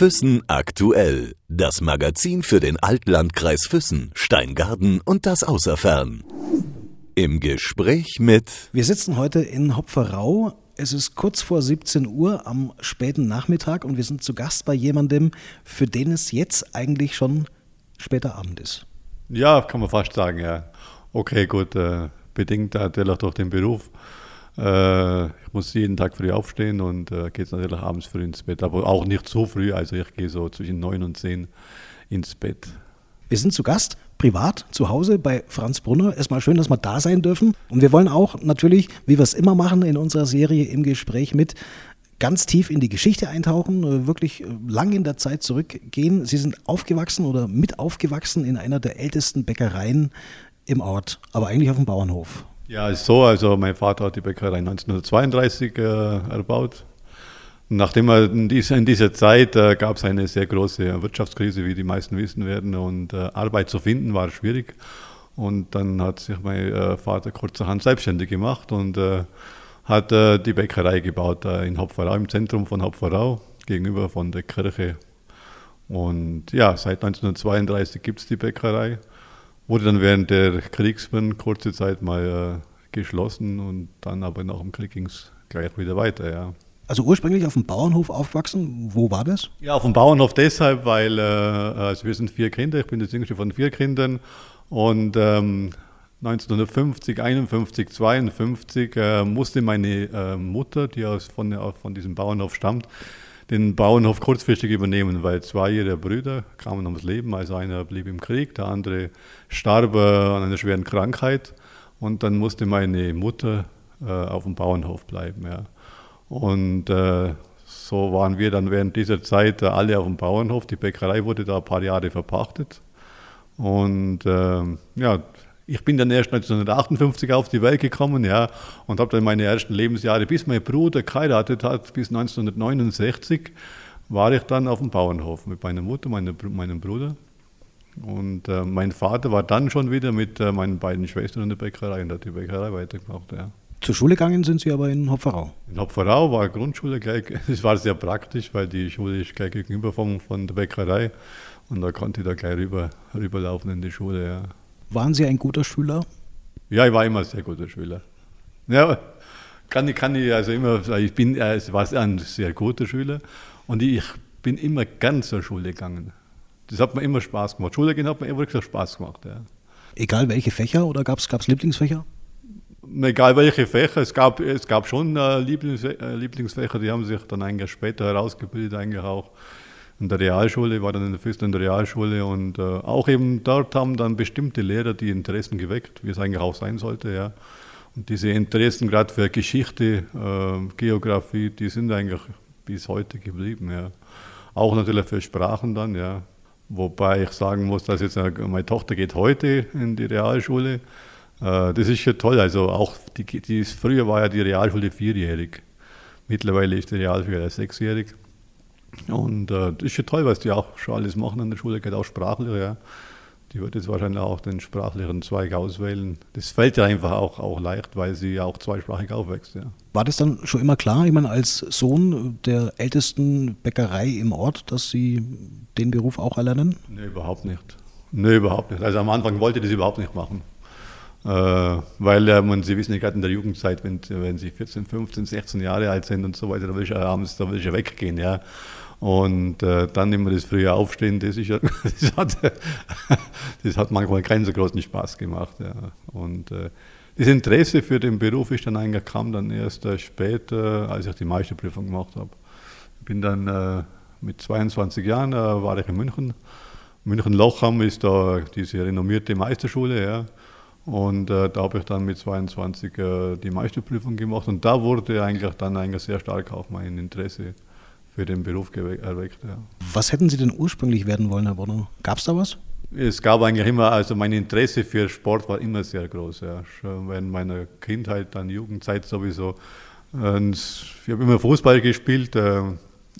Füssen aktuell. Das Magazin für den Altlandkreis Füssen, Steingarten und das Außerfern. Im Gespräch mit. Wir sitzen heute in Hopferau. Es ist kurz vor 17 Uhr am späten Nachmittag und wir sind zu Gast bei jemandem, für den es jetzt eigentlich schon später Abend ist. Ja, kann man fast sagen, ja. Okay, gut, äh, bedingt natürlich durch den Beruf. Äh, ich muss jeden Tag früh aufstehen und äh, geht natürlich abends früh ins Bett, aber auch nicht so früh, also ich gehe so zwischen 9 und 10 ins Bett. Wir sind zu Gast, privat, zu Hause bei Franz Brunner. Erstmal schön, dass wir da sein dürfen. Und wir wollen auch natürlich, wie wir es immer machen in unserer Serie im Gespräch mit, ganz tief in die Geschichte eintauchen, äh, wirklich äh, lang in der Zeit zurückgehen. Sie sind aufgewachsen oder mit aufgewachsen in einer der ältesten Bäckereien im Ort, aber eigentlich auf dem Bauernhof. Ja, ist so. Also mein Vater hat die Bäckerei 1932 äh, erbaut. Nachdem er in dieser, in dieser Zeit äh, gab es eine sehr große Wirtschaftskrise, wie die meisten wissen werden, und äh, Arbeit zu finden war schwierig. Und dann hat sich mein äh, Vater kurzerhand selbstständig gemacht und äh, hat äh, die Bäckerei gebaut in Hopferau, im Zentrum von Hopferau, gegenüber von der Kirche. Und ja, seit 1932 gibt es die Bäckerei. Wurde dann während der Kriegswende kurze Zeit mal äh, geschlossen und dann aber nach dem Krieg ging es gleich wieder weiter, ja. Also ursprünglich auf dem Bauernhof aufgewachsen. Wo war das? Ja, auf dem Bauernhof deshalb, weil äh, also wir sind vier Kinder, ich bin das jüngste von vier Kindern und ähm, 1950, 51, 52 äh, musste meine äh, Mutter, die aus, von, von diesem Bauernhof stammt, den Bauernhof kurzfristig übernehmen, weil zwei ihrer Brüder kamen ums Leben. Also einer blieb im Krieg, der andere starb an einer schweren Krankheit. Und dann musste meine Mutter äh, auf dem Bauernhof bleiben. Ja. Und äh, so waren wir dann während dieser Zeit äh, alle auf dem Bauernhof. Die Bäckerei wurde da ein paar Jahre verpachtet. Und ähm, ja, ich bin dann erst 1958 auf die Welt gekommen, ja, und habe dann meine ersten Lebensjahre, bis mein Bruder geheiratet hat, bis 1969, war ich dann auf dem Bauernhof mit meiner Mutter, meine, meinem Bruder. Und äh, mein Vater war dann schon wieder mit äh, meinen beiden Schwestern in der Bäckerei und hat die Bäckerei weitergemacht, ja. Zur Schule gegangen sind Sie aber in Hopferau? In Hopferau war Grundschule gleich, es war sehr praktisch, weil die Schule ist gleich gegenüber von, von der Bäckerei und da konnte ich da gleich rüber, rüberlaufen in die Schule, ja. Waren Sie ein guter Schüler? Ja, ich war immer ein sehr guter Schüler. Ja, kann ich, kann ich also immer ich bin, äh, war ein sehr guter Schüler und ich bin immer ganz zur Schule gegangen. Das hat mir immer Spaß gemacht. Schule gehen hat mir immer wirklich Spaß gemacht. Ja. Egal welche Fächer oder gab es Lieblingsfächer? Egal welche Fächer, es gab, es gab schon äh, äh, Lieblingsfächer, die haben sich dann eigentlich später herausgebildet, eigentlich auch in der Realschule, war dann in der der Realschule und äh, auch eben dort haben dann bestimmte Lehrer die Interessen geweckt, wie es eigentlich auch sein sollte, ja. Und diese Interessen gerade für Geschichte, äh, Geografie, die sind eigentlich bis heute geblieben, ja. Auch natürlich für Sprachen dann, ja. Wobei ich sagen muss, dass jetzt äh, meine Tochter geht heute in die Realschule. Äh, das ist schon toll. Also auch die, die, früher war ja die Realschule vierjährig. Mittlerweile ist die Realschule sechsjährig. Und äh, das ist schon toll, was die auch schon alles machen an der Schule, geht auch sprachlich, ja. Die wird jetzt wahrscheinlich auch den sprachlichen Zweig auswählen. Das fällt ja einfach auch, auch leicht, weil sie ja auch zweisprachig aufwächst. Ja. War das dann schon immer klar, ich meine, als Sohn der ältesten Bäckerei im Ort, dass Sie den Beruf auch erlernen? Nee, überhaupt nicht. Nee, überhaupt nicht. Also am Anfang wollte ich das überhaupt nicht machen. Äh, weil man, Sie wissen ja gerade in der Jugendzeit, wenn, wenn Sie 14, 15, 16 Jahre alt sind und so weiter, da will ich abends, da will ich weggehen, ja. Und äh, dann immer das frühe Aufstehen, das, ja, das, hat, das hat manchmal keinen so großen Spaß gemacht. Ja. Und äh, das Interesse für den Beruf ist dann eigentlich kam dann erst äh, später, als ich die Meisterprüfung gemacht habe. Ich bin dann äh, mit 22 Jahren, äh, war ich in München. München-Lochham ist da diese renommierte Meisterschule, ja. Und äh, da habe ich dann mit 22 äh, die Meisterprüfung gemacht und da wurde eigentlich dann eigentlich sehr stark auch mein Interesse für den Beruf erweckt. Ja. Was hätten Sie denn ursprünglich werden wollen, Herr Bonner? Gab es da was? Es gab eigentlich immer, also mein Interesse für Sport war immer sehr groß. Ja. Schon während meiner Kindheit, dann Jugendzeit sowieso. Und ich habe immer Fußball gespielt, äh,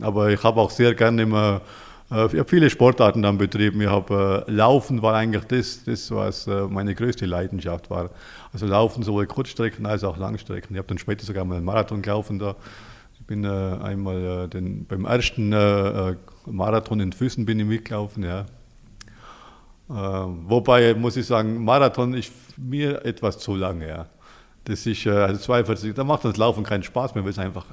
aber ich habe auch sehr gerne immer ich habe viele Sportarten dann betrieben. Ich habe äh, Laufen war eigentlich das, das was äh, meine größte Leidenschaft war. Also Laufen sowohl Kurzstrecken als auch Langstrecken. Ich habe dann später sogar mal einen Marathon gelaufen da bin äh, einmal äh, den, beim ersten äh, äh, Marathon in Füssen bin ich mitgelaufen, ja. wobei muss ich sagen, Marathon ist mir etwas zu lange, ja. Das ist also 42, da macht das Laufen keinen Spaß mehr, weil es einfach,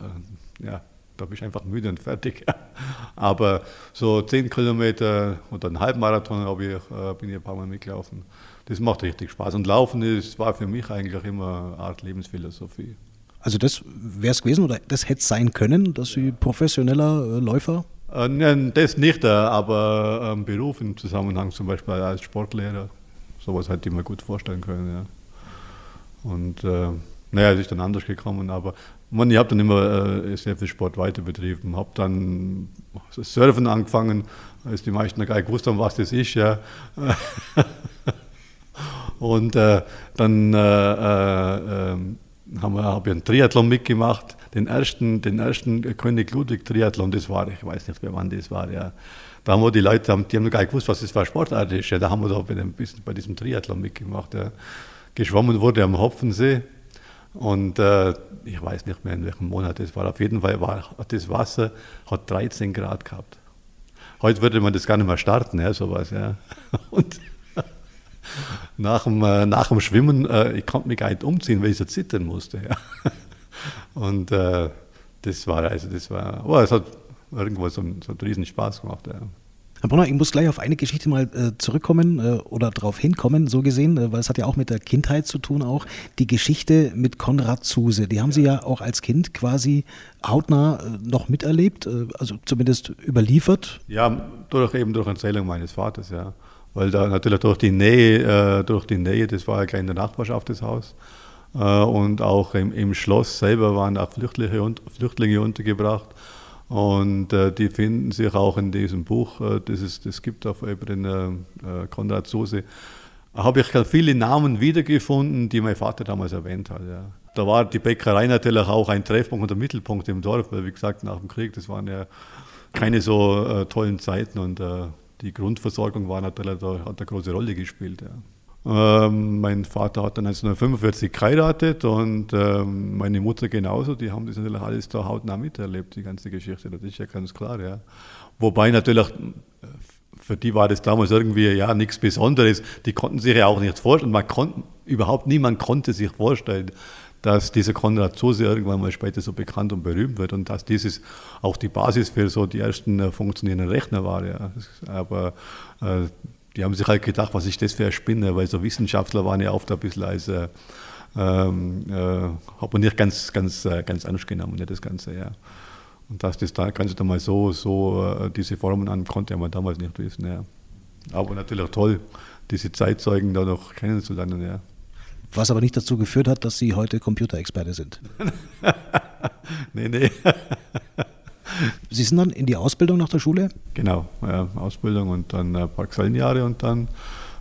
ja, da bin ich einfach müde und fertig. Aber so 10 Kilometer oder einen Halbmarathon ich, äh, bin ich ein paar Mal mitgelaufen. Das macht richtig Spaß. Und Laufen ist, war für mich eigentlich immer eine Art Lebensphilosophie. Also das wäre es gewesen oder das hätte es sein können, dass Sie professioneller äh, Läufer? Äh, nein, das nicht, aber ähm, Beruf im Zusammenhang zum Beispiel als Sportlehrer, sowas hätte ich mir gut vorstellen können. Ja. Und äh, naja, es ist dann anders gekommen, aber man, ich habe dann immer äh, sehr viel Sport weiter betrieben, habe dann Surfen angefangen, als die meisten gar nicht gewusst haben, was das ist. Ja. Und äh, dann äh, äh, ähm, habe hab ich einen Triathlon mitgemacht, den ersten, den ersten König Ludwig Triathlon, das war, ich weiß nicht mehr wann das war, ja. Da haben wir die Leute, die haben noch gar nicht gewusst, was das für eine Sportart ist. Ja. Da haben wir da ein bisschen bei diesem Triathlon mitgemacht. Ja. Geschwommen wurde am Hopfensee und äh, ich weiß nicht mehr, in welchem Monat das war. Auf jeden Fall war das Wasser hat 13 Grad gehabt. Heute würde man das gar nicht mehr starten, ja, sowas. Ja. Und nach dem, äh, nach dem Schwimmen, äh, ich konnte mich gar nicht umziehen, weil ich so zittern musste. Ja. Und äh, das war, also das war, oh, es hat irgendwo so, so einen riesen Spaß gemacht. Ja. Herr Brunner, ich muss gleich auf eine Geschichte mal äh, zurückkommen äh, oder darauf hinkommen, so gesehen, äh, weil es hat ja auch mit der Kindheit zu tun, auch die Geschichte mit Konrad Zuse. Die haben Sie ja auch als Kind quasi hautnah äh, noch miterlebt, äh, also zumindest überliefert. Ja, durch, eben durch Erzählung meines Vaters, ja. Weil da natürlich durch die Nähe, äh, durch die Nähe, das war ja gleich in der Nachbarschaft das Haus. und auch im, im, Schloss selber waren auch Flüchtlinge, Flüchtlinge untergebracht. Und äh, die finden sich auch in diesem Buch, äh, das es das gibt auf eben äh, äh Konrad Sose, habe ich viele Namen wiedergefunden, die mein Vater damals erwähnt hat. Ja. Da war die Bäckerei natürlich auch ein Treffpunkt und der Mittelpunkt im Dorf, weil wie gesagt, nach dem Krieg, das waren ja keine so äh, tollen Zeiten und äh, die Grundversorgung war natürlich, da hat eine große Rolle gespielt. Ja. Ähm, mein Vater hat dann 1945 geheiratet und ähm, meine Mutter genauso. Die haben das natürlich alles da hautnah miterlebt, die ganze Geschichte. Das ist ja ganz klar. Ja. Wobei natürlich, für die war das damals irgendwie ja nichts Besonderes. Die konnten sich ja auch nicht vorstellen. Man konnte, überhaupt niemand konnte sich vorstellen, dass dieser Konrad Zuse irgendwann mal später so bekannt und berühmt wird und dass dieses auch die Basis für so die ersten äh, funktionierenden Rechner war. Ja. Aber äh, die haben sich halt gedacht, was ist das für eine Spinne, weil so Wissenschaftler waren ja oft ein bisschen als, äh, ähm, äh, hat man nicht ganz, ganz, äh, ganz ernst genommen, ne, das Ganze, ja. Und dass das da Ganze dann mal so, so äh, diese Formen an, konnte man damals nicht wissen, ja. Aber natürlich toll, diese Zeitzeugen da noch kennenzulernen, ja. Was aber nicht dazu geführt hat, dass Sie heute Computerexperte sind. nee, nee. Sie sind dann in die Ausbildung nach der Schule? Genau, ja, Ausbildung und dann ein paar Gesellenjahre und dann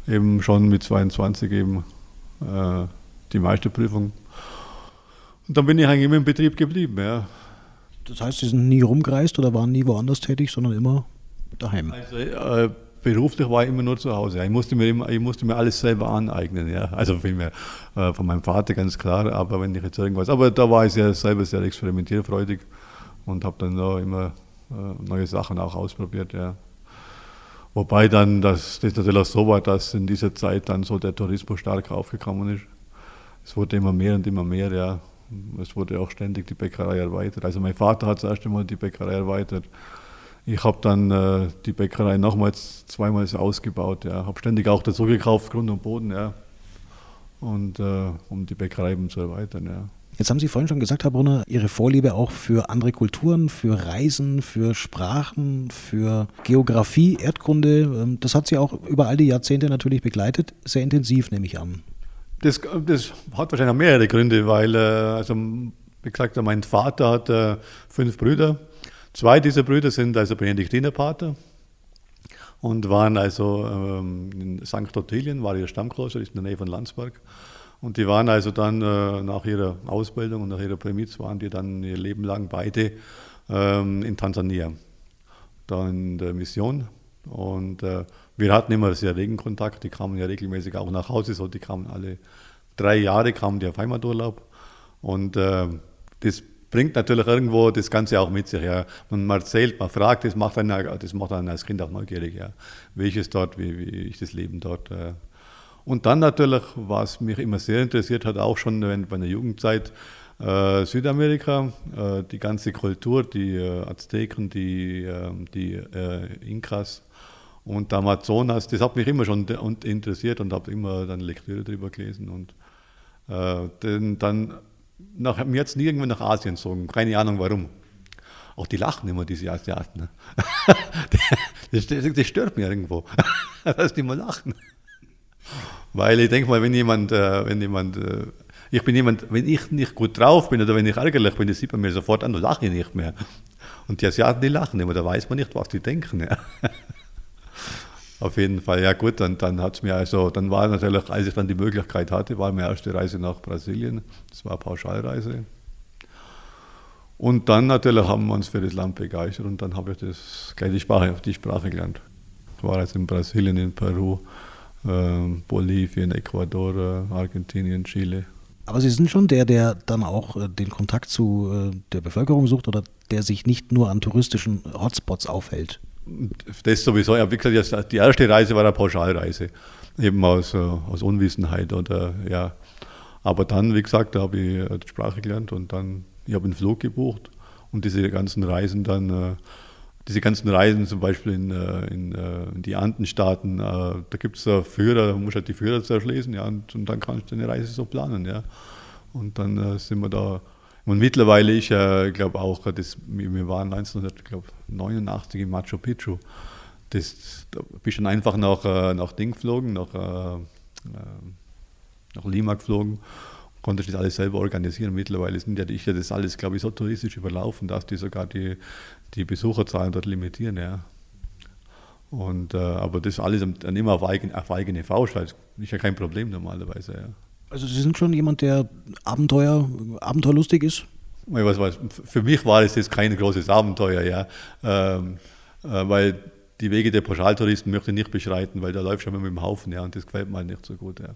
eben schon mit 22 eben äh, die Meisterprüfung. Und dann bin ich eigentlich immer im Betrieb geblieben, ja. Das heißt, Sie sind nie rumgereist oder waren nie woanders tätig, sondern immer daheim? Also äh, beruflich war ich immer nur zu Hause. Ich musste mir, immer, ich musste mir alles selber aneignen, ja. Also vielmehr äh, von meinem Vater ganz klar, aber wenn ich jetzt irgendwas, aber da war ich sehr, selber sehr experimentierfreudig und habe dann da immer äh, neue Sachen auch ausprobiert. Ja. Wobei dann das, das natürlich auch so war, dass in dieser Zeit dann so der Tourismus stark aufgekommen ist. Es wurde immer mehr und immer mehr, ja. Es wurde auch ständig die Bäckerei erweitert. Also mein Vater hat zuerst einmal die Bäckerei erweitert. Ich habe dann äh, die Bäckerei nochmals zweimal ausgebaut. Ja. Habe ständig auch dazu gekauft, Grund und Boden, ja. Und äh, um die Bäckerei eben zu erweitern, ja. Jetzt haben Sie vorhin schon gesagt, Herr Brunner, Ihre Vorliebe auch für andere Kulturen, für Reisen, für Sprachen, für Geografie, Erdkunde. Ähm, das hat Sie auch über all die Jahrzehnte natürlich begleitet, sehr intensiv, nehme ich an. Das, das hat wahrscheinlich mehrere Gründe, weil, äh, also, wie gesagt, mein Vater hat äh, fünf Brüder. Zwei dieser Brüder sind also Benediktinerpater und waren also ähm, in St. Ottilien, war ihr Stammkloster, ist in der Nähe von Landsberg. Und die waren also dann äh, nach ihrer Ausbildung und nach ihrer Prämiz waren die dann ihr Leben lang beide ähm, in Tansania, da in der Mission. Und äh, wir hatten immer sehr regen Kontakt, die kamen ja regelmäßig auch nach Hause, so die kamen alle drei Jahre kamen die auf Heimaturlaub. Und äh, das bringt natürlich irgendwo das Ganze auch mit sich. Ja. Man, erzählt, man fragt, das macht einen, das macht einen als Kind auch neugierig. Ja. Wie ich es dort, wie, wie ich das Leben dort. Und dann natürlich, was mich immer sehr interessiert hat, auch schon bei der Jugendzeit, äh, Südamerika, äh, die ganze Kultur, die äh, Azteken, die, ähm, die äh, Inkas und Amazonas, das hat mich immer schon interessiert und habe immer dann Lektüre darüber gelesen. Und äh, dann nach, mir jetzt nie irgendwann nach Asien gezogen, keine Ahnung warum. Auch die lachen immer, diese Asiaten. Ne? das, das, das, stört mich irgendwo, dass die mal lachen. Weil ich denke mal, wenn jemand, äh, wenn jemand äh, ich bin jemand, wenn ich nicht gut drauf bin oder wenn ich ärgerlich bin, das sieht man mir sofort an, dann lache ich nicht mehr. Und die Asiaten, die lachen immer, da weiß man nicht, was die denken. Ja. Auf jeden Fall, ja gut, dann, dann hat es mir also, dann war natürlich, als ich dann die Möglichkeit hatte, war meine erste Reise nach Brasilien, das war eine Pauschalreise. Und dann natürlich haben wir uns für das Land begeistert und dann habe ich das, gleich die Sprache, die Sprache gelernt. Ich war jetzt in Brasilien, in Peru, Bolivien, Ecuador, Argentinien, Chile. Aber Sie sind schon der, der dann auch äh, den Kontakt zu äh, der Bevölkerung sucht oder der sich nicht nur an touristischen Hotspots aufhält? Das sowieso. Ja, wie gesagt, die erste Reise war eine Pauschalreise, eben aus, äh, aus Unwissenheit oder ja. Aber dann, wie gesagt, da habe ich die Sprache gelernt und dann, ich habe einen Flug gebucht und diese ganzen Reisen dann diese ganzen Reisen zum Beispiel in, äh, in, äh, in die Andenstaaten, äh, da gibt es Führer, da musst du halt die Führer zerschließen, ja, und, und, dann kannst du deine Reise so planen, ja. Und dann sind wir da. Und mittlerweile, ich glaube auch, das, wir waren 1989 in Machu Picchu. Das, da bist du dann einfach nach, nach Ding geflogen, nach, nach Lima geflogen konnte ich das alles selber organisieren. Mittlerweile sind ja, ich ja das alles, glaube ich, so touristisch überlaufen, dass die sogar die, die Besucherzahlen dort limitieren. Ja. Und, äh, aber das alles dann immer auf eigene, auf eigene Faust, ist ja kein Problem normalerweise. Ja. Also Sie sind schon jemand, der Abenteuer, abenteuerlustig ist? Was, was, für mich war es jetzt kein großes Abenteuer, ja. Ähm, äh, weil die Wege der Pauschaltouristen möchte ich nicht beschreiten, weil da läuft schon mit dem Haufen, ja, und das gefällt mir halt nicht so gut, ja.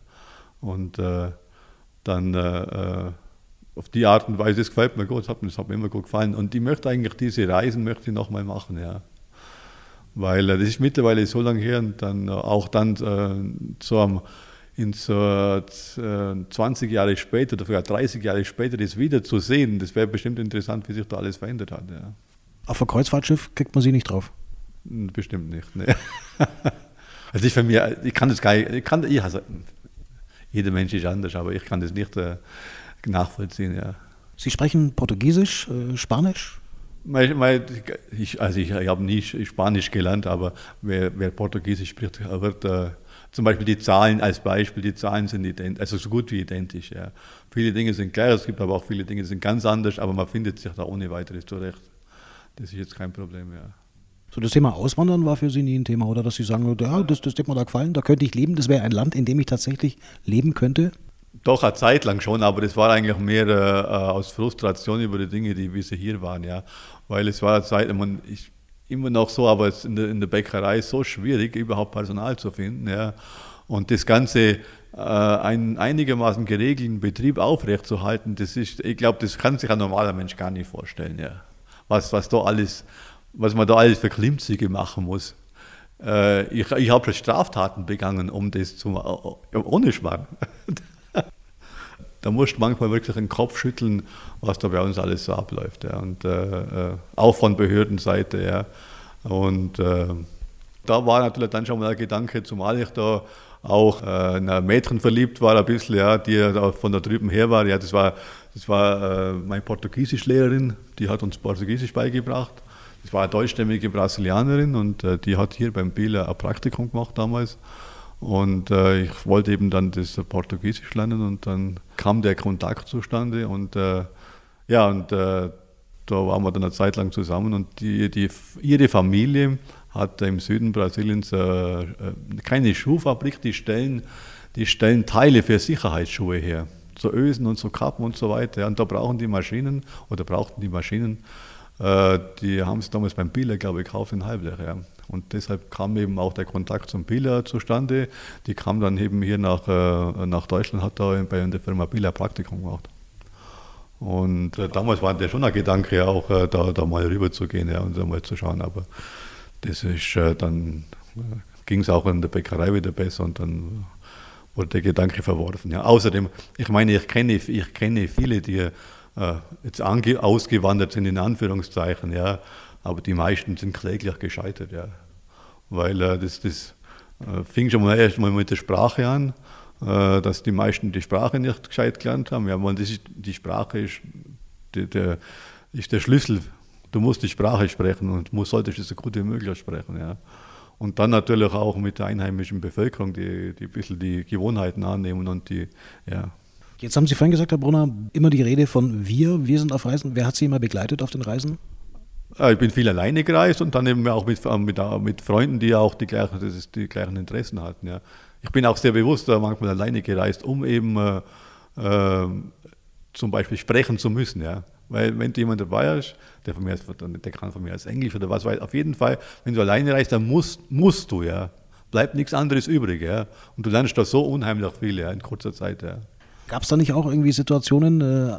Und äh, dann äh, äh, auf die Art und Weise, das gefällt mir gut, das hat, das hat mir immer gut gefallen. Und ich möchte eigentlich diese Reisen möchte ich nochmal machen, ja. Weil äh, das ist mittlerweile so lange her und dann äh, auch dann äh, so am, in so äh, 20 Jahre später oder sogar 30 Jahre später das wieder zu sehen, das wäre bestimmt interessant, wie sich da alles verändert hat. Ja. Auf ein Kreuzfahrtschiff kriegt man sie nicht drauf? Hm, bestimmt nicht. Ne. also ich für mich, ich kann das gar nicht, ich kann, ich, also, jeder Mensch ist anders, aber ich kann das nicht äh, nachvollziehen. Ja. Sie sprechen Portugiesisch, äh, Spanisch? Ich, also ich, ich habe nie Spanisch gelernt, aber wer, wer Portugiesisch spricht, wird äh, zum Beispiel die Zahlen als Beispiel, die Zahlen sind identisch, also so gut wie identisch. Ja. Viele Dinge sind gleich, es gibt aber auch viele Dinge, die sind ganz anders, aber man findet sich da ohne weiteres zurecht. Das ist jetzt kein Problem, ja. So das Thema Auswandern war für Sie nie ein Thema, oder dass Sie sagen, ja, das, das hat mir da gefallen, da könnte ich leben, das wäre ein Land, in dem ich tatsächlich leben könnte? Doch, eine Zeit lang schon, aber das war eigentlich mehr äh, aus Frustration über die Dinge, die sie hier waren, ja. Weil es war eine Zeit, man, ich, immer noch so, aber in der, in der Bäckerei so schwierig, überhaupt Personal zu finden, ja. Und das Ganze äh, einen einigermaßen geregelten Betrieb aufrechtzuerhalten, das ist, ich glaube, das kann sich ein normaler Mensch gar nicht vorstellen, ja. Was, was da alles was man da alles für Klimmzüge machen muss. Äh, ich ich habe Straftaten begangen, um das zu äh, ohne Schmarrn. da musst du manchmal wirklich den Kopf schütteln, was da bei uns alles so abläuft. Ja. Und äh, äh auch von Behördenseite. Ja. Und äh, da war natürlich dann schon mal der Gedanke, zumal ich da auch äh, in ein Mädchen verliebt war, ein bisschen, ja, die von da drüben her war. Ja, das war, das war äh, meine Portugiesischlehrerin, die hat uns Portugiesisch beigebracht. Das war eine deutschstämmige Brasilianerin und äh, die hat hier beim Bieler ein Praktikum gemacht damals. Und äh, ich wollte eben dann das Portugiesisch lernen und dann kam der Kontakt zustande und äh, ja, und äh, da waren wir dann eine Zeit lang zusammen und die, die, ihre Familie hat im Süden Brasiliens äh, äh, keine Schuhfabrik, die stellen, die stellen Teile für Sicherheitsschuhe her. So Ösen und so Kappen und so weiter. Und da brauchen die Maschinen oder brauchten die Maschinen äh, die haben es damals beim Bieler, glaube ich, gekauft in Halblech. Ja. Und deshalb kam eben auch der Kontakt zum Bieler zustande. Die kam dann eben hier nach, äh, nach Deutschland, hat da bei der Firma Bieler Praktikum gemacht. Und äh, damals war der schon ein Gedanke, auch äh, da, da mal rüber zu gehen ja, und da mal zu schauen. Aber das ist äh, dann äh, ging es auch in der Bäckerei wieder besser und dann wurde der Gedanke verworfen. Ja. Außerdem, ich meine, ich kenne, ich kenne viele, die äh, jetzt ausgewandert sind, in Anführungszeichen, ja, aber die meisten sind kläglich gescheitert, ja. Weil äh, das, das äh, fing schon mal erst mal mit der Sprache an äh, dass die meisten die Sprache nicht gescheit gelernt haben. Ja, weil das ist, die Sprache ist, die, der, ist der Schlüssel. Du musst die Sprache sprechen und musst, solltest es so gut wie möglich sprechen. Ja. Und dann natürlich auch mit der einheimischen Bevölkerung, die, die ein bisschen die Gewohnheiten annehmen und die, ja. Jetzt haben Sie vorhin gesagt, Herr Brunner, immer die Rede von wir, wir sind auf Reisen. Wer hat Sie immer begleitet auf den Reisen? Ich bin viel alleine gereist und dann eben auch mit, mit, mit Freunden, die auch die gleichen, ist, die gleichen Interessen hatten. Ja ich bin auch sehr bewusst manchmal alleine gereist, um eben äh, äh, zum Beispiel sprechen zu müssen. Ja. Weil wenn jemand dabei ist, der, von mir ist, der kann von mir als Englisch oder was weiß, auf jeden Fall, wenn du alleine reist, dann musst, musst du, ja. Bleibt nichts anderes übrig, ja. Und du lernst da so unheimlich viel, ja, in kurzer Zeit, ja. Gab es da nicht auch irgendwie Situationen, äh,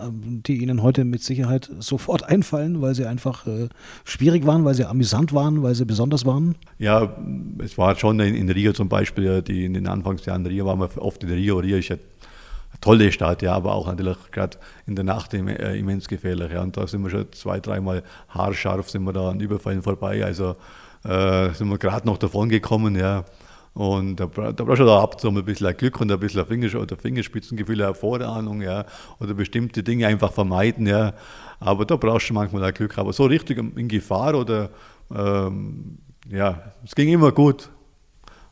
die Ihnen heute mit Sicherheit sofort einfallen, weil sie einfach äh, schwierig waren, weil sie amüsant waren, weil sie besonders waren? Ja, es war schon in, Rio zum Beispiel, die in den Anfangsjahren Rio waren wir oft in Rio. Rio ist ja eine tolle Stadt, ja, aber auch natürlich gerade in der Nacht äh, immens gefährlich. Ja. Und da sind wir schon zwei, dreimal haarscharf sind wir da an Überfallen vorbei. Also äh, sind wir gerade noch davon gekommen, ja. Und da, da brauchst du da ab und zu ein bisschen Glück und ein bisschen Finger, oder Fingerspitzengefühl, eine Vorahnung, ja, oder bestimmte Dinge einfach vermeiden, ja. Aber da brauchst du manchmal auch Glück. Aber so richtig in Gefahr oder, ähm, ja, es ging immer gut.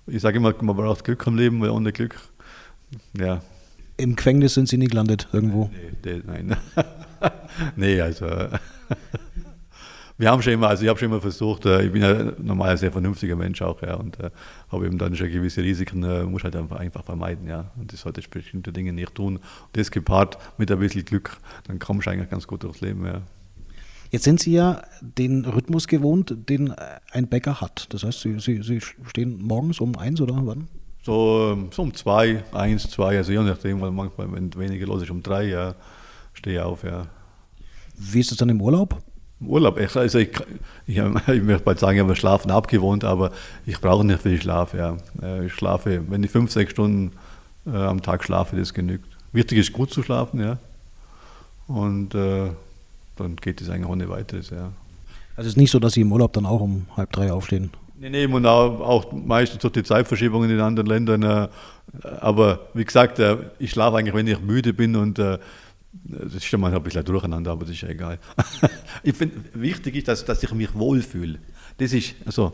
Ich sage immer, man braucht Glück im Leben, weil ohne Glück, ja. Im Gefängnis sind Sie nie gelandet irgendwo? Nee, nein. nee, also wir haben schon immer, also ich habe schon immer versucht, äh, ich bin ja normal ein sehr vernünftiger Mensch auch, ja, und äh, habe eben dann schon gewisse Risiken, äh, muss halt einfach, einfach vermeiden, ja. Und das sollte ich bestimmte Dinge nicht tun. Und das gepaart mit ein bisschen Glück, dann kommst du eigentlich ganz gut durchs Leben, ja. Jetzt sind Sie ja den Rhythmus gewohnt, den ein Bäcker hat. Das heißt, Sie, Sie, Sie stehen morgens um eins oder wann? So, ähm, so um zwei, eins, zwei, also je nachdem, weil manchmal, wenn weniger los ist, um drei, ja, stehe ich auf, ja. Wie ist es dann im Urlaub? Urlaub. Also ich, ich, ich möchte bald sagen, ich habe Schlafen abgewohnt, aber ich brauche nicht viel Schlaf. Ja. Äh, ich schlafe, wenn ich fünf, sechs Stunden äh, am Tag schlafe, das genügt. Wichtig ist gut zu schlafen, ja. Und äh, dann geht es eigentlich ohne weiteres, ja. Also es ist nicht so, dass Sie im Urlaub dann auch um halb drei aufstehen? Nee, nee, und auch, auch meistens durch die Zeitverschiebungen in anderen Ländern. Äh, aber wie gesagt, äh, ich schlafe eigentlich, wenn ich müde bin und äh, das ist schon mal ein bisschen durcheinander, aber das ist ja egal. ich finde, wichtig ist, dass, dass ich mich wohlfühle. Das ist, also,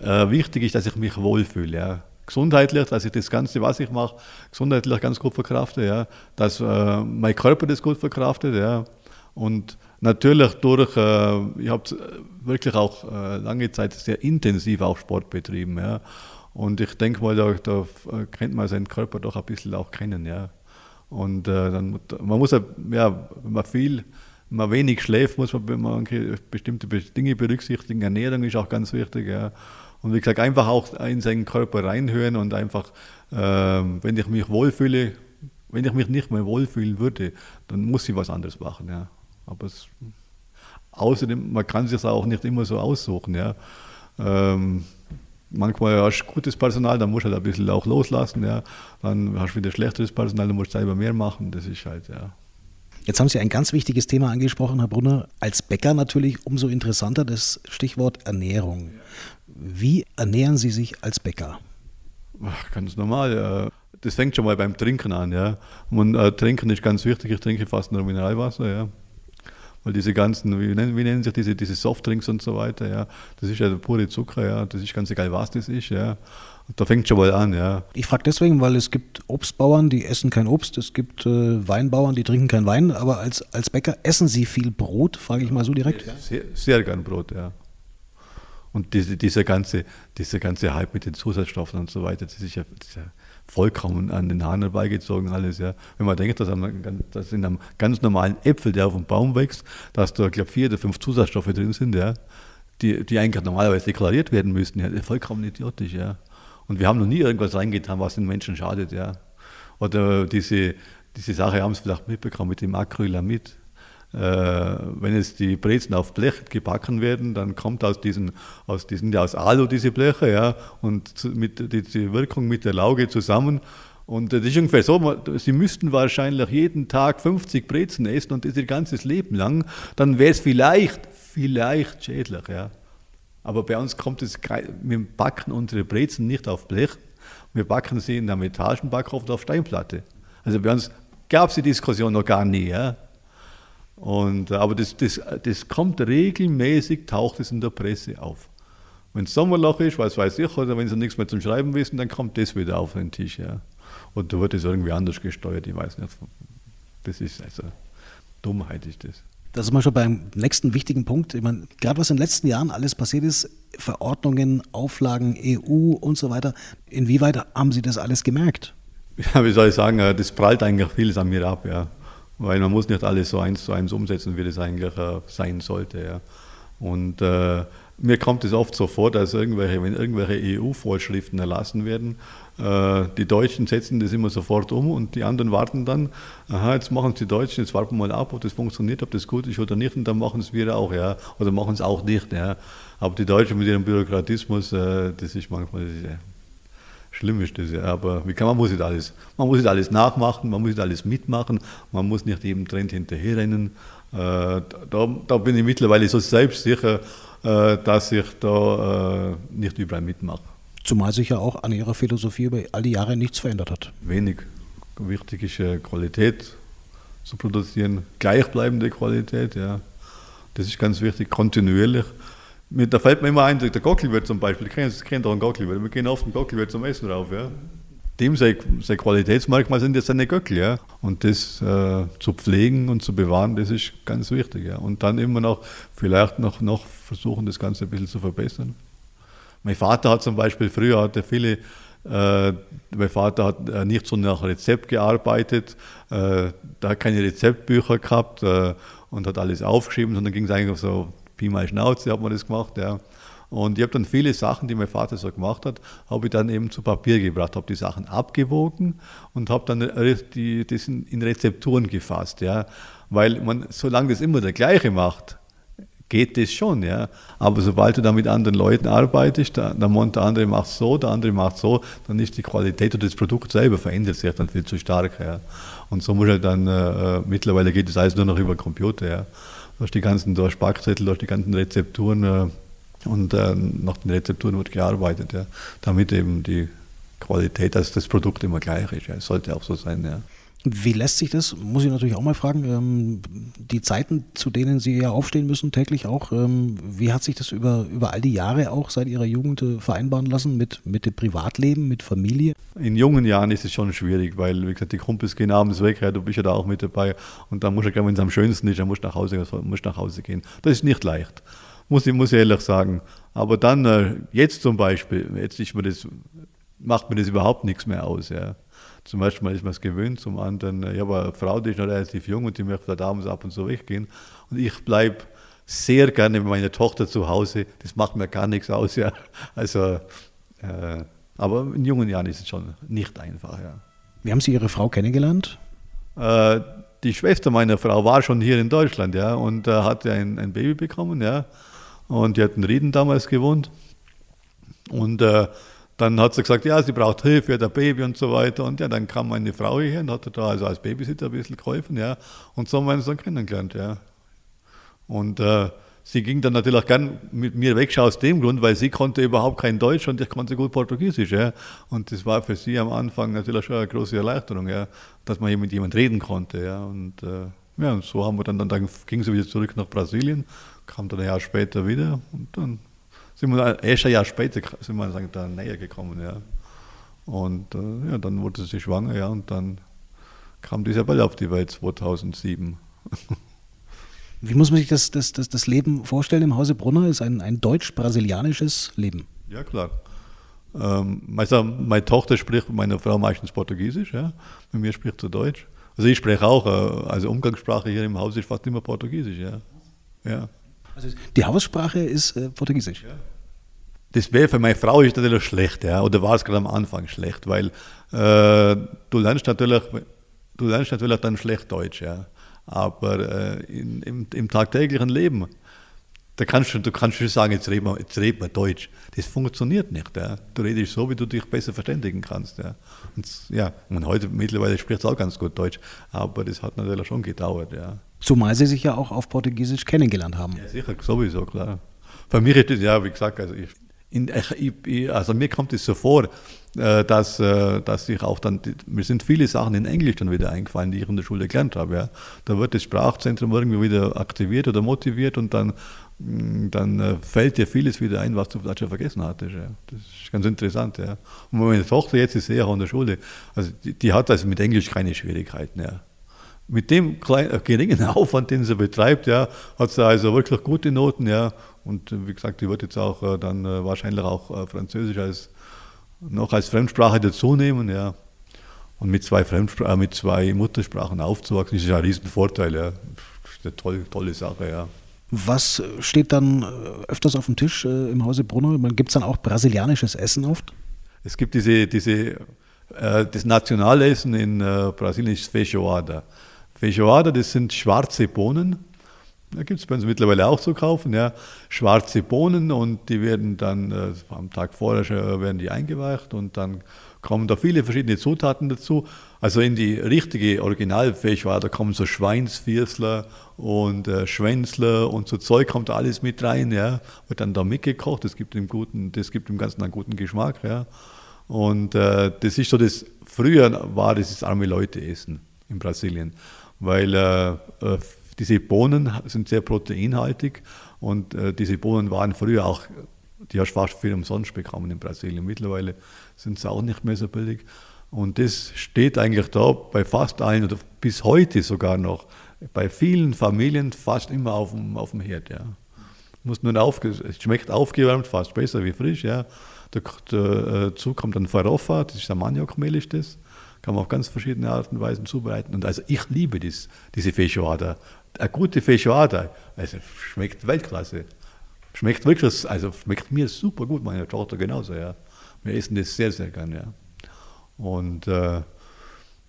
äh, wichtig ist, dass ich mich wohlfühle. Ja. Gesundheitlich, dass ich das Ganze, was ich mache, gesundheitlich ganz gut verkrafte, ja. dass äh, mein Körper das gut verkraftet. Ja. Und natürlich durch, äh, ich habe wirklich auch äh, lange Zeit sehr intensiv auch Sport betrieben. Ja. Und ich denke mal, da, da kennt man seinen Körper doch ein bisschen auch kennen. Ja. Und äh, dann, man muss ja, ja, wenn man viel, wenn man wenig schläft, muss man, man bestimmte Dinge berücksichtigen. Ernährung ist auch ganz wichtig. Ja. Und wie gesagt, einfach auch in seinen Körper reinhören und einfach, äh, wenn ich mich wohlfühle, wenn ich mich nicht mehr wohlfühlen würde, dann muss ich was anderes machen. Ja. Aber es, außerdem, man kann sich auch nicht immer so aussuchen. Ja. Ähm, manchmal hast du gutes Personal, dann musst du halt ein bisschen auch loslassen, ja. Dann hast du wieder schlechteres Personal, dann musst du selber mehr machen. Das ist halt, ja. Jetzt haben Sie ein ganz wichtiges Thema angesprochen, Herr Brunner. Als Bäcker natürlich umso interessanter das Stichwort Ernährung. Wie ernähren Sie sich als Bäcker? Ganz normal. Ja. Das fängt schon mal beim Trinken an. Ja. Und, äh, Trinken ist ganz wichtig. Ich trinke fast nur Mineralwasser. Ja. Weil diese ganzen, wie nennen, wie nennen sich diese, diese Softdrinks und so weiter, ja, das ist ja pure Zucker, ja, das ist ganz egal, was das ist, ja. Und da fängt schon mal an, ja. Ich frage deswegen, weil es gibt Obstbauern, die essen kein Obst, es gibt äh, Weinbauern, die trinken kein Wein, aber als, als Bäcker essen sie viel Brot, frage ich mal so direkt. Sehr, sehr gern Brot, ja. Und diese, dieser, ganze, dieser ganze Hype mit den Zusatzstoffen und so weiter, das ist ja, das ist ja vollkommen an den Haaren herbeigezogen alles. Ja. Wenn man denkt, dass, dass in einem ganz normalen Äpfel, der auf dem Baum wächst, dass da, glaube vier oder fünf Zusatzstoffe drin sind, ja, die, die eigentlich normalerweise deklariert werden müssten, ja, vollkommen idiotisch. Ja. Und wir haben noch nie irgendwas reingetan, was den Menschen schadet. Ja. Oder diese, diese Sache haben Sie vielleicht mitbekommen mit dem Acrylamid. Äh, wenn jetzt die Brezen auf Blech gebacken werden, dann kommt aus diesen, aus diesen, ja, aus Alu diese Bleche, ja, und mit die, die Wirkung mit der Lauge zusammen. Und das ist ungefähr so, Sie müssten wahrscheinlich jeden Tag 50 Brezen essen und das ihr ganzes Leben lang, dann wäre es vielleicht, vielleicht schädlich, ja. Aber bei uns kommt es, wir backen unsere Brezen nicht auf Blech, wir backen sie in einem Etagenbackofen auf Steinplatte. Also bei uns gab es die Diskussion noch gar nie. Ja? Und, äh, aber das, das, das kommt regelmäßig, taucht es in der Presse auf. Wenn es Sommerloch ist, was weiß ich, oder wenn sie nichts mehr zum Schreiben wissen, dann kommt das wieder auf den Tisch. Ja. Und da wird es irgendwie anders gesteuert, ich weiß nicht. Das ist also Dummheit ist das. Da sind wir schon beim nächsten wichtigen Punkt. Ich meine, gerade was in den letzten Jahren alles passiert ist, Verordnungen, Auflagen, EU und so weiter, inwieweit haben Sie das alles gemerkt? Ja, wie soll ich sagen, äh, das prallt eigentlich vieles an mir ab, ja. Weil man muss nicht alles so eins zu eins umsetzen, wie das eigentlich äh, sein sollte, ja. Und äh, mir kommt es oft so vor, dass irgendwelche, wenn irgendwelche EU-Vorschriften erlassen werden, äh, die Deutschen setzen das immer sofort um und die anderen warten dann, aha, jetzt machen es die Deutschen, jetzt warten wir mal ab, ob das funktioniert, ob das gut ist oder nicht und dann machen es wir auch, ja, oder machen es auch nicht, ja. Aber die Deutschen mit ihrem Bürokratismus, äh, das ist manchmal, das ist, schlimm ist das, ja. Aber wie kann man muss nicht alles, man muss nicht alles nachmachen, man muss nicht alles mitmachen, man muss nicht jedem Trend hinterherrennen. Äh, da, da bin ich mittlerweile so selbstsicher, äh, dass ich da äh, nicht überall mitmache. Zumal sich ja auch an Ihrer Philosophie über all die Jahre nichts verändert hat. Wenig. Wichtig ist äh, Qualität zu produzieren, gleichbleibende Qualität, ja. Das ist ganz wichtig, kontinuierlich. Da fällt mir immer ein, der Gockelwirt zum Beispiel, ich kenne doch einen Gockelwirt, wir gehen oft einen Gockelwirt zum Essen rauf, ja. Dem sein, sein Qualitätsmerkmal sind jetzt seine Göckel, ja. Und das äh, zu pflegen und zu bewahren, das ist ganz wichtig, ja. Und dann immer noch, vielleicht noch, noch versuchen, das Ganze ein bisschen zu verbessern. Mein Vater hat zum Beispiel, früher hatte viele, äh, mein Vater hat äh, nicht so nach Rezept gearbeitet, äh, da keine Rezeptbücher gehabt äh, und hat alles aufgeschrieben, sondern ging es eigentlich so Pi mal Schnauze, hat man das gemacht, ja. Und ich habe dann viele Sachen, die mein Vater so gemacht hat, habe ich dann eben zu Papier gebracht, habe die Sachen abgewogen und habe dann die, das in, Rezepturen gefasst, ja. Weil man, solange das immer der gleiche macht, geht das schon, ja. Aber sobald du da mit anderen Leuten arbeitest, der, der andere macht so, der andere macht so, dann ist die Qualität oder das Produkt selber verändert sich dann viel zu stark, ja. Und so muss halt dann, äh, mittlerweile geht das alles nur noch über Computer, ja. Du hast die ganzen, du hast Backzettel, du hast die ganzen Rezepturen äh, und äh, nach den Rezepturen wird gearbeitet, ja. Damit eben die Qualität, dass das Produkt immer gleich ist, ja. Es sollte auch so sein, ja. Wie lässt sich das, muss ich natürlich auch mal fragen, ähm, die Zeiten, zu denen Sie ja aufstehen müssen, täglich auch, ähm, wie hat sich das über, über all die Jahre auch seit Ihrer Jugend äh, vereinbaren lassen mit, mit dem Privatleben, mit Familie? In jungen Jahren ist es schon schwierig, weil, wie gesagt, die Kumpels gehen abends weg, ja, du bist ja da auch mit dabei und dann musst du, wenn es am schönsten ist, dann musst du nach Hause, musst nach Hause gehen. Das ist nicht leicht, muss ich, muss ich ehrlich sagen. Aber dann, äh, jetzt zum Beispiel, jetzt ist mir das, macht mir das überhaupt nichts mehr aus, ja. Zum ersten Mal ist man es gewöhnt, zum anderen, ich habe eine Frau, die ist noch relativ jung und die möchte da abends ab und zu weggehen. Und ich bleibe sehr gerne mit meiner Tochter zu Hause. Das macht mir gar nichts aus, ja. Also, äh, aber in jungen Jahren ist es schon nicht einfach, ja. Wie haben Sie Ihre Frau kennengelernt? Äh, die Schwester meiner Frau war schon hier in Deutschland, ja, und äh, hatte ein, ein Baby bekommen, ja. Und die hat in Rieden damals gewohnt. Und äh, dann hat sie gesagt, ja, sie braucht Hilfe für das Baby und so weiter. Und ja, dann kam meine Frau hier und hat da also als Babysitter ein bisschen geholfen, ja. Und so haben wir uns dann kennengelernt, ja. Und äh, sie ging dann natürlich auch gern mit mir weg, aus dem Grund, weil sie konnte überhaupt kein Deutsch und ich konnte gut Portugiesisch, ja. Und das war für sie am Anfang natürlich schon eine große Erleichterung, ja, dass man hier mit jemand reden konnte, ja. Und äh, ja, und so haben wir dann, dann, dann ging sie wieder zurück nach Brasilien, kam dann ein Jahr später wieder und dann sind wir erst ein Jahr später sind wir sagen, da näher gekommen, ja. Und äh, ja, dann wurde sie schwanger, ja, und dann kam Isabelle auf die Welt 2007. Wie muss man sich das, das, das, das Leben vorstellen im Hause Brunner? Ist ein, ein deutsch-brasilianisches Leben? Ja, klar. Ähm, meine Tochter spricht mit meiner Frau meistens Portugiesisch, ja. Mit mir spricht sie Deutsch. Also ich spreche auch, äh, also Umgangssprache hier im Haus ist fast immer Portugiesisch, ja. ja. Also die Haussprache ist äh, Portugiesisch. Ja. Das wäre für meine Frau ist natürlich schlecht, ja, oder war es gerade am Anfang schlecht, weil äh, du lernst natürlich, du lernst natürlich dann schlecht Deutsch, ja. Aber äh, in, im, im tagtäglichen Leben, da kannst du, du kannst schon sagen, jetzt reden wir, jetzt reden wir Deutsch. Das funktioniert nicht. Ja. Du redest so, wie du dich besser verständigen kannst. Ja. Und, ja, und heute mittlerweile spricht es auch ganz gut Deutsch, aber das hat natürlich schon gedauert. Ja. Zumal Sie sich ja auch auf Portugiesisch kennengelernt haben. Ja, sicher, sowieso, klar. Für mich ist das, ja, wie gesagt, also, ich, in, ich, also mir kommt es so vor, äh, dass, äh, dass ich auch dann, mir sind viele Sachen in Englisch dann wieder eingefallen, die ich in der Schule gelernt habe. Ja. Da wird das Sprachzentrum irgendwie wieder aktiviert oder motiviert und dann Mm, dann äh, fällt dir vieles wieder ein, was du vielleicht schon vergessen hattest. Ja. Das ist ganz interessant. Ja. Und meine Tochter jetzt ist eher an der Schule, also die, die hat also mit Englisch keine Schwierigkeiten. Ja. Mit dem kleinen, geringen Aufwand, den sie betreibt, ja, hat sie also wirklich gute Noten. Ja. Und äh, wie gesagt, die wird jetzt auch äh, dann äh, wahrscheinlich auch Französisch als, noch als Fremdsprache dazu nehmen. Ja. Und mit zwei, Fremdspr mit zwei Muttersprachen aufzuwachsen, ist ja ein Riesenvorteil. Ja. Eine tolle, tolle Sache. Ja. Was steht dann öfters auf dem Tisch im Hause Brunner? Gibt es dann auch brasilianisches Essen oft? Es gibt diese, diese das Nationalessen in Brasilien ist Feijoada. Feijoada, das sind schwarze Bohnen. Da gibt es bei uns mittlerweile auch zu kaufen, ja. Schwarze Bohnen und die werden dann äh, am Tag vorher schon, werden die eingeweicht und dann kommen da viele verschiedene Zutaten dazu. Also in die richtige Originalfeijoada kommen so Schweinsviersler und äh, Schwänzler und so Zeug kommt da alles mit rein, ja. Wird dann da mitgekocht, das gibt dem, guten, das gibt dem Ganzen einen guten Geschmack, ja. Und äh, das ist so das, früher war das das arme Leute essen in Brasilien, weil äh, äh diese Bohnen sind sehr proteinhaltig und äh, diese Bohnen waren früher auch, die hast du fast viel umsonst bekommen in Brasilien. Mittlerweile sind sie auch nicht mehr so billig. Und das steht eigentlich da bei fast allen oder bis heute sogar noch bei vielen Familien fast immer auf dem, auf dem Herd. Ja. Muss nur aufge es schmeckt aufgewärmt fast besser wie frisch. Ja. Dazu äh, kommt dann Farofa, das ist der Maniokmehl, ist das. Kann man auf ganz verschiedene Arten und Weisen zubereiten. Und also ich liebe das, diese Feijoada. Eine gute Feijoada, also schmeckt Weltklasse. Schmeckt wirklich, also schmeckt mir super gut, meine Tochter genauso, ja. Wir essen das sehr, sehr gerne, ja. Und äh,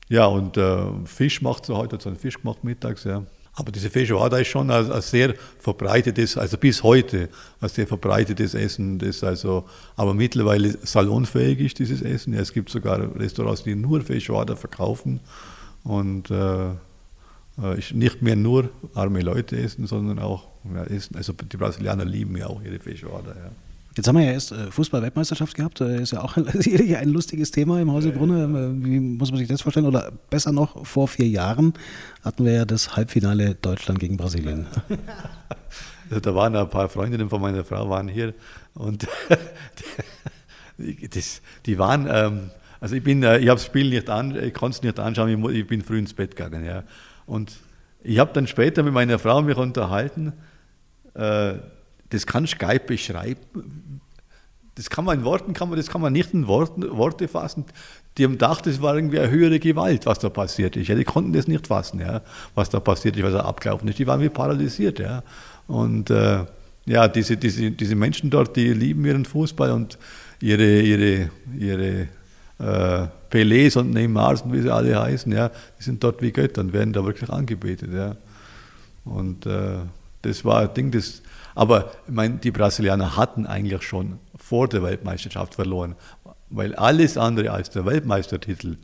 ja, und äh, Fisch macht sie heute, hat so einen Fisch gemacht mittags, ja. Aber diese Feijoada ist schon ein, ein, sehr verbreitetes, also bis heute ein sehr verbreitetes Essen, das also, aber mittlerweile salonfähig ist, dieses Essen. Ja, es gibt sogar Restaurants, die nur Feijoada verkaufen und äh, äh nicht mehr nur arme Leute essen, sondern auch ja, essen. Also die Brasilianer lieben ja auch ihre Feijoada. Ja. Jetzt haben wir ja erst äh, Fußball-Weltmeisterschaft gehabt. Das ist ja auch ein lustiges Thema im Hause Brunne. Äh, wie muss man sich das vorstellen? Oder besser noch, vor vier Jahren hatten wir ja das Halbfinale Deutschland gegen Brasilien. Da waren ein paar Freundinnen von meiner Frau waren hier und das, die waren, ähm, also ich bin, äh, ich habe das Spiel nicht an, ich konnte es nicht anschauen, ich, bin früh ins Bett gegangen. Ja. Und ich habe dann später mit meiner Frau mich unterhalten, das kann Skype beschreiben. Das kann man in Worten, kann man, das kann man nicht in Worten, Worte fassen. Die haben gedacht, das war irgendwie eine höhere Gewalt, was da passiert ist. Ja, die konnten das nicht fassen, ja, was da passiert ist, was da abgelaufen ist. Die waren wie paralysiert. Ja. Und äh, ja, diese, diese, diese Menschen dort, die lieben ihren Fußball und ihre, ihre, ihre äh, Pelés und Neymars und wie sie alle heißen, ja, die sind dort wie Götter und werden da wirklich angebetet. Ja. Und äh, das war ein Ding, das, aber ich meine, die Brasilianer hatten eigentlich schon vor der Weltmeisterschaft verloren, weil alles andere als der Weltmeistertitel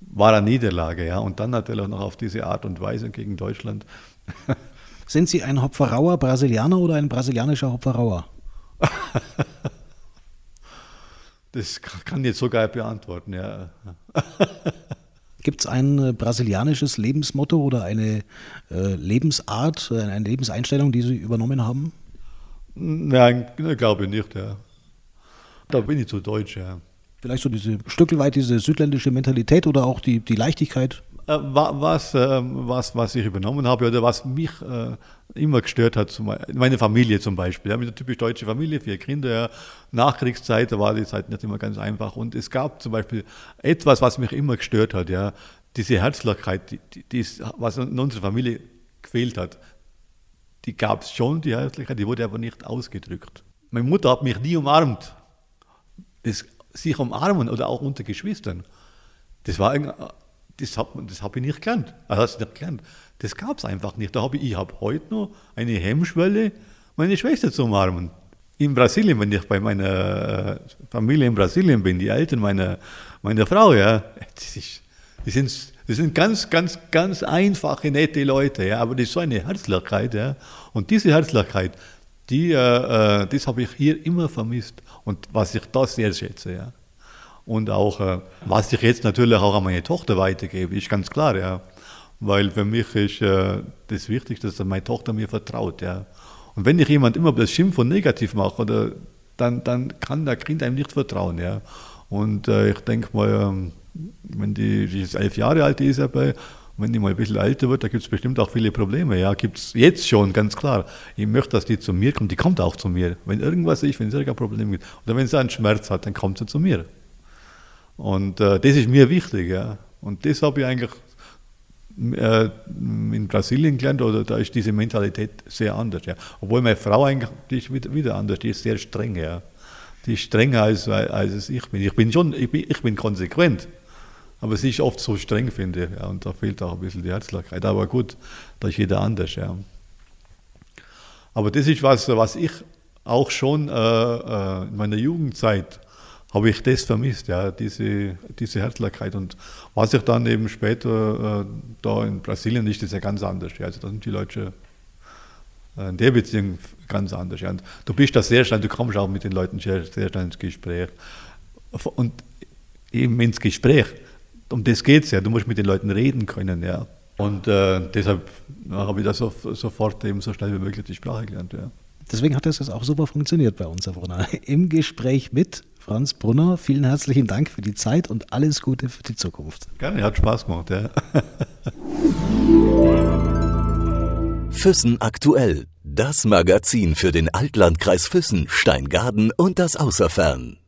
war eine Niederlage. Ja? Und dann natürlich noch auf diese Art und Weise gegen Deutschland. Sind Sie ein Hopferauer Brasilianer oder ein brasilianischer Hopferauer? das kann ich jetzt sogar beantworten, ja. Gibt es ein äh, brasilianisches Lebensmotto oder eine äh, Lebensart, äh, eine Lebenseinstellung, die Sie übernommen haben? Nein, glaube ich nicht, ja. Da bin ich zu deutsch, ja. Vielleicht so diese stückelweit diese südländische Mentalität oder auch die, die Leichtigkeit? Äh, was, ähm, was, was ich übernommen habe oder was mich äh, immer gestört hat, meine Familie zum Beispiel. Ich habe eine typisch deutsche Familie, vier Kinder. Nachkriegszeit, da war die Zeit nicht immer ganz einfach. Und es gab zum Beispiel etwas, was mich immer gestört hat, ja. Diese Herzlichkeit, die, die ist, was in unserer Familie gefehlt hat die gab es schon, die Herzlichkeit, die wurde aber nicht ausgedrückt. Meine Mutter hat mich nie umarmt. Das, sich umarmen oder auch unter Geschwistern, das war das habe das hab ich nicht gelernt. Also das nicht gelernt. Das gab es einfach nicht. Da habe ich, ich habe heute noch eine Hemmschwelle, meine Schwester zu umarmen. In Brasilien, wenn ich bei meiner äh, Familie in Brasilien bin, die Eltern meiner, meiner Frau, ja, die sind, die sind ganz, ganz, ganz einfache, nette Leute, ja, aber das ist so eine Herzlichkeit, ja. Und diese Herzlichkeit, die, äh, äh das habe ich hier immer vermisst und was ich da sehr schätze, ja. Und auch, äh, was ich jetzt natürlich auch an meine Tochter weitergebe, ist ganz klar, ja. Weil für mich ist äh, das Wichtigste, dass meine Tochter mir vertraut, ja. Und wenn ich jemand immer das Schimpf und negativ mache, oder, dann, dann kann der Kind einem nicht vertrauen, ja. Und äh, ich denke mal, ähm, wenn die, die ist elf Jahre alt, die Isabel, wenn die mal ein bisschen älter wird, da gibt es bestimmt auch viele Probleme. Ja, gibt es jetzt schon, ganz klar. Ich möchte, dass die zu mir kommt. Die kommt auch zu mir. Wenn irgendwas ist, wenn es irgendein Problem gibt, oder wenn sie einen Schmerz hat, dann kommt sie zu mir. Und äh, das ist mir wichtig. Ja. Und das habe ich eigentlich äh, in Brasilien gelernt, oder da ist diese Mentalität sehr anders. Ja. Obwohl meine Frau eigentlich, die ist wieder, wieder anders, die ist sehr streng. Ja. Die ist strenger als, als ich bin. Ich bin schon, ich bin, ich bin konsequent. Aber sie ist oft so streng, finde ich. Ja, und da fehlt auch ein bisschen die Herzlichkeit. Aber gut, da ist jeder anders. Ja. Aber das ist was, was ich auch schon äh, äh in meiner Jugendzeit habe ich das vermisst, ja, diese, diese Herzlichkeit. Und was ich dann eben später äh, da in Brasilien ist, ist ja ganz anders. Ja. Also da sind die Leute äh, in der Beziehung ganz anders. Ja. Und du bist da sehr schnell, du kommst auch mit den Leuten sehr, sehr schnell ins Gespräch. Und eben ins Gespräch, um das geht es ja, du musst mit den Leuten reden können. Ja. Und äh, deshalb habe ich da so, sofort eben so schnell wie möglich die Sprache gelernt. Ja. Deswegen hat das jetzt auch super funktioniert bei uns, Herr Brunner. Im Gespräch mit Franz Brunner, vielen herzlichen Dank für die Zeit und alles Gute für die Zukunft. Gerne, hat Spaß gemacht, ja. Füssen aktuell. Das Magazin für den Altlandkreis Füssen, Steingaden und das Außerfern.